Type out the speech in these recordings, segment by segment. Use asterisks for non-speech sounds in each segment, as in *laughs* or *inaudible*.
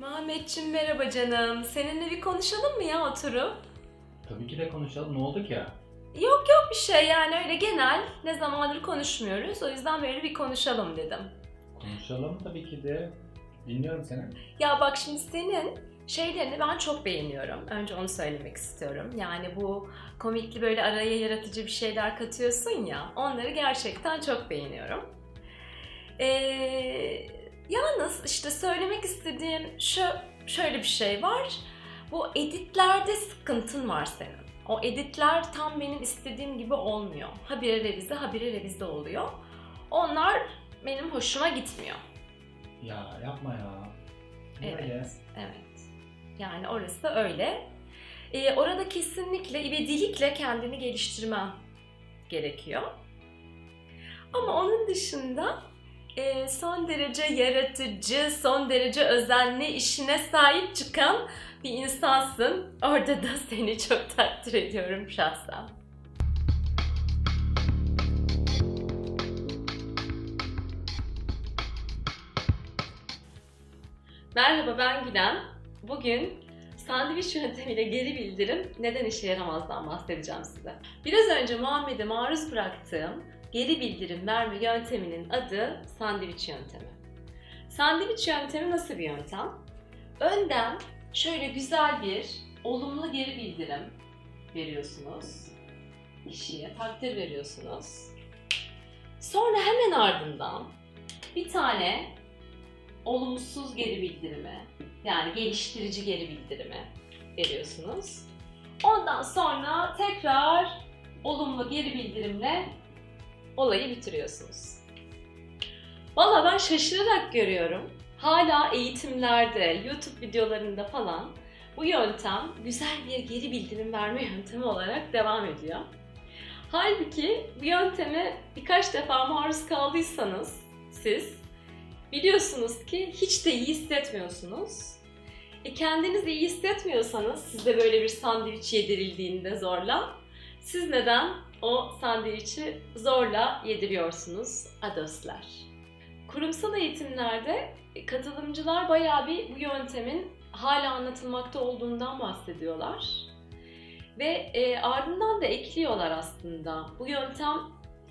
Muhammedciğim merhaba canım. Seninle bir konuşalım mı ya oturup? Tabii ki de konuşalım. Ne oldu ki ya? Yok yok bir şey yani öyle genel. Ne zamandır konuşmuyoruz. O yüzden böyle bir konuşalım dedim. Konuşalım tabii ki de. Dinliyorum seni. Ya bak şimdi senin şeylerini ben çok beğeniyorum. Önce onu söylemek istiyorum. Yani bu komikli böyle araya yaratıcı bir şeyler katıyorsun ya. Onları gerçekten çok beğeniyorum. Ee, yalnız işte söylemek istediğim şu şöyle bir şey var. Bu editlerde sıkıntın var senin. O editler tam benim istediğim gibi olmuyor. Habire revize, habire revize oluyor. Onlar benim hoşuma gitmiyor. Ya yapma ya. Evet. Evet. Yani orası da öyle. Ee, orada kesinlikle ivedilikle kendini geliştirmen gerekiyor. Ama onun dışında e, son derece yaratıcı, son derece özenli, işine sahip çıkan bir insansın. Orada da *laughs* seni çok takdir ediyorum şahsen. Merhaba ben Gülen. Bugün sandviç yöntemiyle geri bildirim neden işe yaramazdan bahsedeceğim size. Biraz önce Muhammed'e maruz bıraktığım geri bildirim verme yönteminin adı sandviç yöntemi. Sandviç yöntemi nasıl bir yöntem? Önden şöyle güzel bir olumlu geri bildirim veriyorsunuz. Kişiye takdir veriyorsunuz. Sonra hemen ardından bir tane olumsuz geri bildirimi yani geliştirici geri bildirimi veriyorsunuz. Ondan sonra tekrar olumlu geri bildirimle olayı bitiriyorsunuz. Valla ben şaşırarak görüyorum. Hala eğitimlerde, YouTube videolarında falan bu yöntem güzel bir geri bildirim verme yöntemi olarak devam ediyor. Halbuki bu yönteme birkaç defa maruz kaldıysanız siz biliyorsunuz ki hiç de iyi hissetmiyorsunuz. E kendiniz iyi hissetmiyorsanız size böyle bir sandviç yedirildiğinde zorla siz neden o sandviçi zorla yediriyorsunuz adoslar? Kurumsal eğitimlerde katılımcılar bayağı bir bu yöntemin hala anlatılmakta olduğundan bahsediyorlar. Ve e, ardından da ekliyorlar aslında. Bu yöntem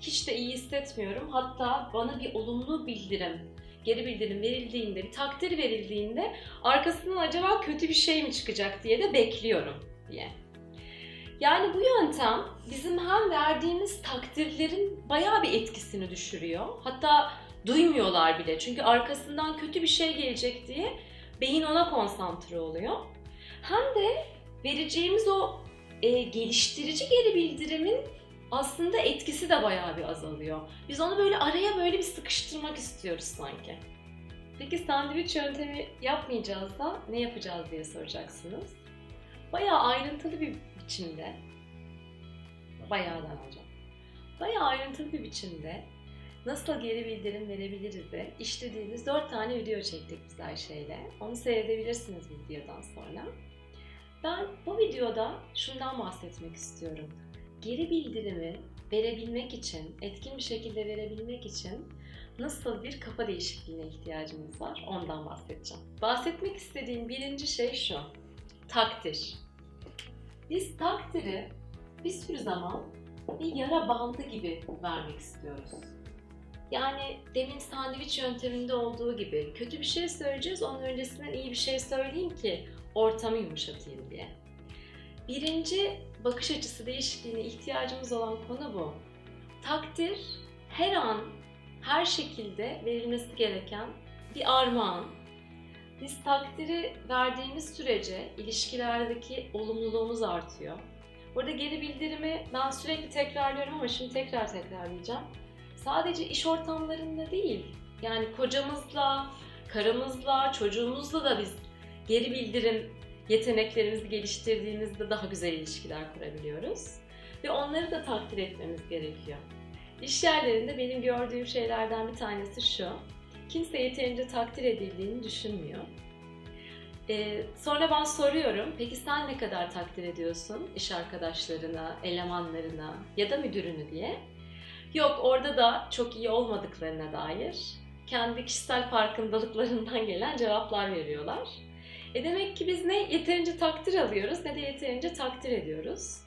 hiç de iyi hissetmiyorum. Hatta bana bir olumlu bildirim, geri bildirim verildiğinde, bir takdir verildiğinde arkasından acaba kötü bir şey mi çıkacak diye de bekliyorum diye. Yani bu yöntem bizim hem verdiğimiz takdirlerin bayağı bir etkisini düşürüyor. Hatta duymuyorlar bile. Çünkü arkasından kötü bir şey gelecek diye beyin ona konsantre oluyor. Hem de vereceğimiz o e, geliştirici geri bildirimin aslında etkisi de bayağı bir azalıyor. Biz onu böyle araya böyle bir sıkıştırmak istiyoruz sanki. Peki sandviç yöntemi yapmayacağız da ne yapacağız diye soracaksınız. Bayağı ayrıntılı bir biçimde, bayağıdan hocam, bayağı ayrıntılı bir biçimde nasıl geri bildirim verebiliriz de işlediğimiz 4 tane video çektik biz her şeyle. Onu seyredebilirsiniz bu videodan sonra. Ben bu videoda şundan bahsetmek istiyorum. Geri bildirimi verebilmek için, etkin bir şekilde verebilmek için nasıl bir kafa değişikliğine ihtiyacımız var ondan bahsedeceğim. Bahsetmek istediğim birinci şey şu. Takdir. Biz takdiri bir sürü zaman bir yara bandı gibi vermek istiyoruz. Yani demin sandviç yönteminde olduğu gibi kötü bir şey söyleyeceğiz, onun öncesinden iyi bir şey söyleyeyim ki ortamı yumuşatayım diye. Birinci bakış açısı değişikliğine ihtiyacımız olan konu bu. Takdir her an, her şekilde verilmesi gereken bir armağan. Biz takdiri verdiğimiz sürece ilişkilerdeki olumluluğumuz artıyor. Burada geri bildirimi ben sürekli tekrarlıyorum ama şimdi tekrar tekrarlayacağım. Sadece iş ortamlarında değil, yani kocamızla, karımızla, çocuğumuzla da biz geri bildirim yeteneklerimizi geliştirdiğimizde daha güzel ilişkiler kurabiliyoruz. Ve onları da takdir etmemiz gerekiyor. İş yerlerinde benim gördüğüm şeylerden bir tanesi şu. Kimse yeterince takdir edildiğini düşünmüyor. Ee, sonra ben soruyorum, peki sen ne kadar takdir ediyorsun iş arkadaşlarına, elemanlarına ya da müdürünü diye. Yok orada da çok iyi olmadıklarına dair kendi kişisel farkındalıklarından gelen cevaplar veriyorlar. E demek ki biz ne yeterince takdir alıyoruz ne de yeterince takdir ediyoruz.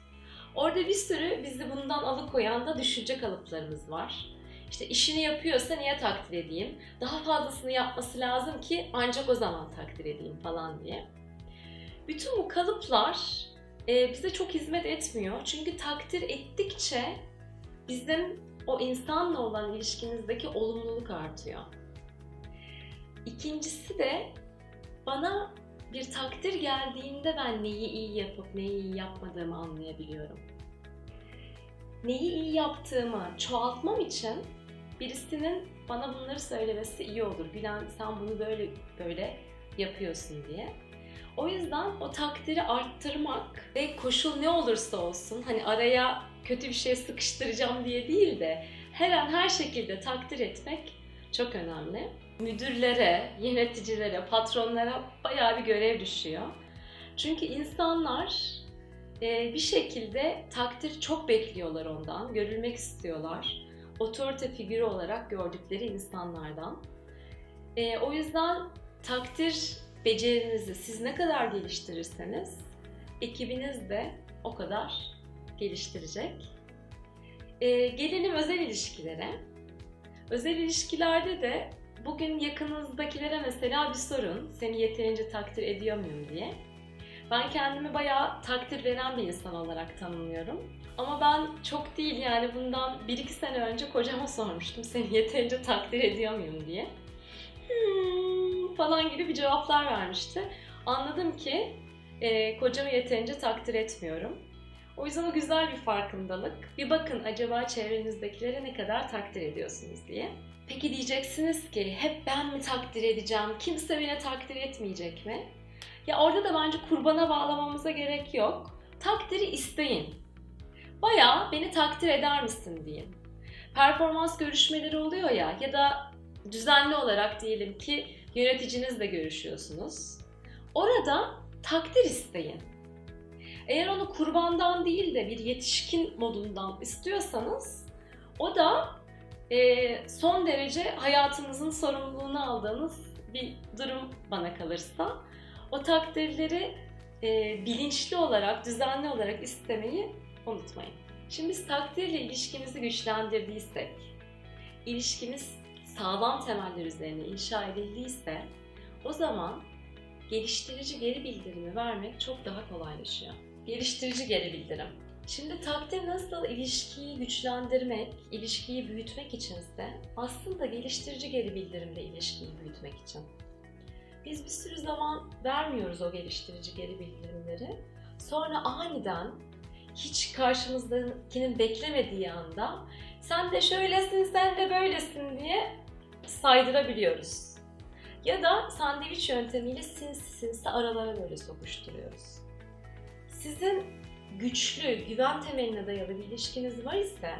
Orada bir sürü bizi bundan alıkoyan da düşünce kalıplarımız var. İşte işini yapıyorsa niye takdir edeyim? Daha fazlasını yapması lazım ki ancak o zaman takdir edeyim falan diye. Bütün bu kalıplar e, bize çok hizmet etmiyor. Çünkü takdir ettikçe bizim o insanla olan ilişkimizdeki olumluluk artıyor. İkincisi de bana bir takdir geldiğinde ben neyi iyi yapıp neyi iyi yapmadığımı anlayabiliyorum. Neyi iyi yaptığımı çoğaltmam için birisinin bana bunları söylemesi iyi olur. Bilen sen bunu böyle böyle yapıyorsun diye. O yüzden o takdiri arttırmak ve koşul ne olursa olsun hani araya kötü bir şey sıkıştıracağım diye değil de her an her şekilde takdir etmek çok önemli. Müdürlere, yöneticilere, patronlara bayağı bir görev düşüyor. Çünkü insanlar bir şekilde takdir çok bekliyorlar ondan, görülmek istiyorlar. Otorite figürü olarak gördükleri insanlardan. O yüzden takdir becerinizi siz ne kadar geliştirirseniz ekibiniz de o kadar geliştirecek. Ee, gelelim özel ilişkilere. Özel ilişkilerde de bugün yakınızdakilere mesela bir sorun. Seni yeterince takdir ediyor muyum diye. Ben kendimi bayağı takdir veren bir insan olarak tanımlıyorum. Ama ben çok değil yani bundan 1-2 sene önce kocama sormuştum seni yeterince takdir ediyor muyum diye. Hmm, falan gibi bir cevaplar vermişti. Anladım ki e, kocamı yeterince takdir etmiyorum. O yüzden o güzel bir farkındalık. Bir bakın acaba çevrenizdekilere ne kadar takdir ediyorsunuz diye. Peki diyeceksiniz ki hep ben mi takdir edeceğim? Kimse beni takdir etmeyecek mi? Ya orada da bence kurbana bağlamamıza gerek yok. Takdiri isteyin. Baya beni takdir eder misin deyin. Performans görüşmeleri oluyor ya ya da düzenli olarak diyelim ki yöneticinizle görüşüyorsunuz. Orada takdir isteyin. Eğer onu kurbandan değil de bir yetişkin modundan istiyorsanız o da e, son derece hayatınızın sorumluluğunu aldığınız bir durum bana kalırsa. O takdirleri e, bilinçli olarak, düzenli olarak istemeyi unutmayın. Şimdi biz takdirle ilişkimizi güçlendirdiysek, ilişkimiz sağlam temeller üzerine inşa edildiyse o zaman geliştirici geri bildirimi vermek çok daha kolaylaşıyor. Geliştirici geri bildirim. Şimdi takdir nasıl ilişkiyi güçlendirmek, ilişkiyi büyütmek içinse aslında geliştirici geri bildirimde ilişkiyi büyütmek için. Biz bir sürü zaman vermiyoruz o geliştirici geri bildirimleri. Sonra aniden hiç karşımızdakinin beklemediği anda sen de şöylesin, sen de böylesin diye saydırabiliyoruz. Ya da sandviç yöntemiyle sinsi sinsi aralara böyle sokuşturuyoruz. Sizin güçlü, güven temeline dayalı bir ilişkiniz var ise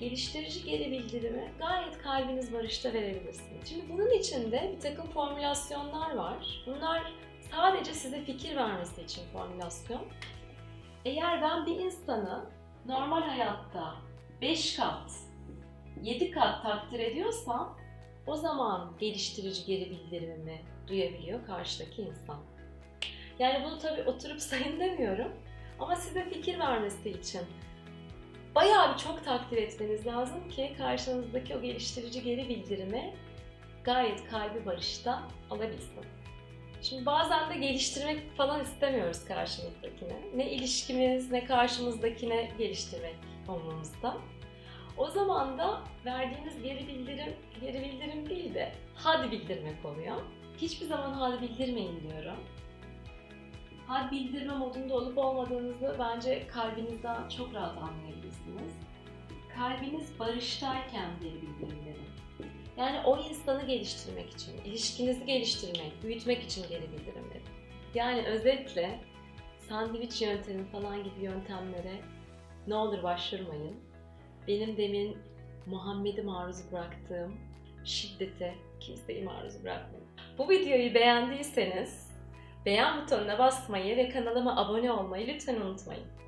geliştirici geri bildirimi gayet kalbiniz barışta verebilirsiniz. Şimdi bunun için de bir takım formülasyonlar var. Bunlar sadece size fikir vermesi için formülasyon. Eğer ben bir insanı normal hayatta 5 kat, 7 kat takdir ediyorsam o zaman geliştirici geri bildirimimi duyabiliyor karşıdaki insan. Yani bunu tabii oturup *laughs* sayın demiyorum ama size fikir vermesi için bayağı bir çok takdir etmeniz lazım ki karşınızdaki o geliştirici geri bildirimi gayet kalbi barışta alabilsin. Şimdi bazen de geliştirmek falan istemiyoruz karşımızdakine. Ne ilişkimiz ne karşımızdakine geliştirmek olmamızda. O zaman da verdiğiniz geri bildirim, geri bildirim değil de hadi bildirmek oluyor. Hiçbir zaman hadi bildirmeyin diyorum. Hadi bildirme modunda olup olmadığınızı bence kalbinizden çok rahat anlayabilirsiniz. Kalbiniz barıştayken geri bildirim. Yani o insanı geliştirmek için, ilişkinizi geliştirmek, büyütmek için geri bildirim. Yani özetle sandviç yöntemi falan gibi yöntemlere ne olur başvurmayın benim demin Muhammed'i maruz bıraktığım şiddete kimseyi maruz bırakmayın. Bu videoyu beğendiyseniz beğen butonuna basmayı ve kanalıma abone olmayı lütfen unutmayın.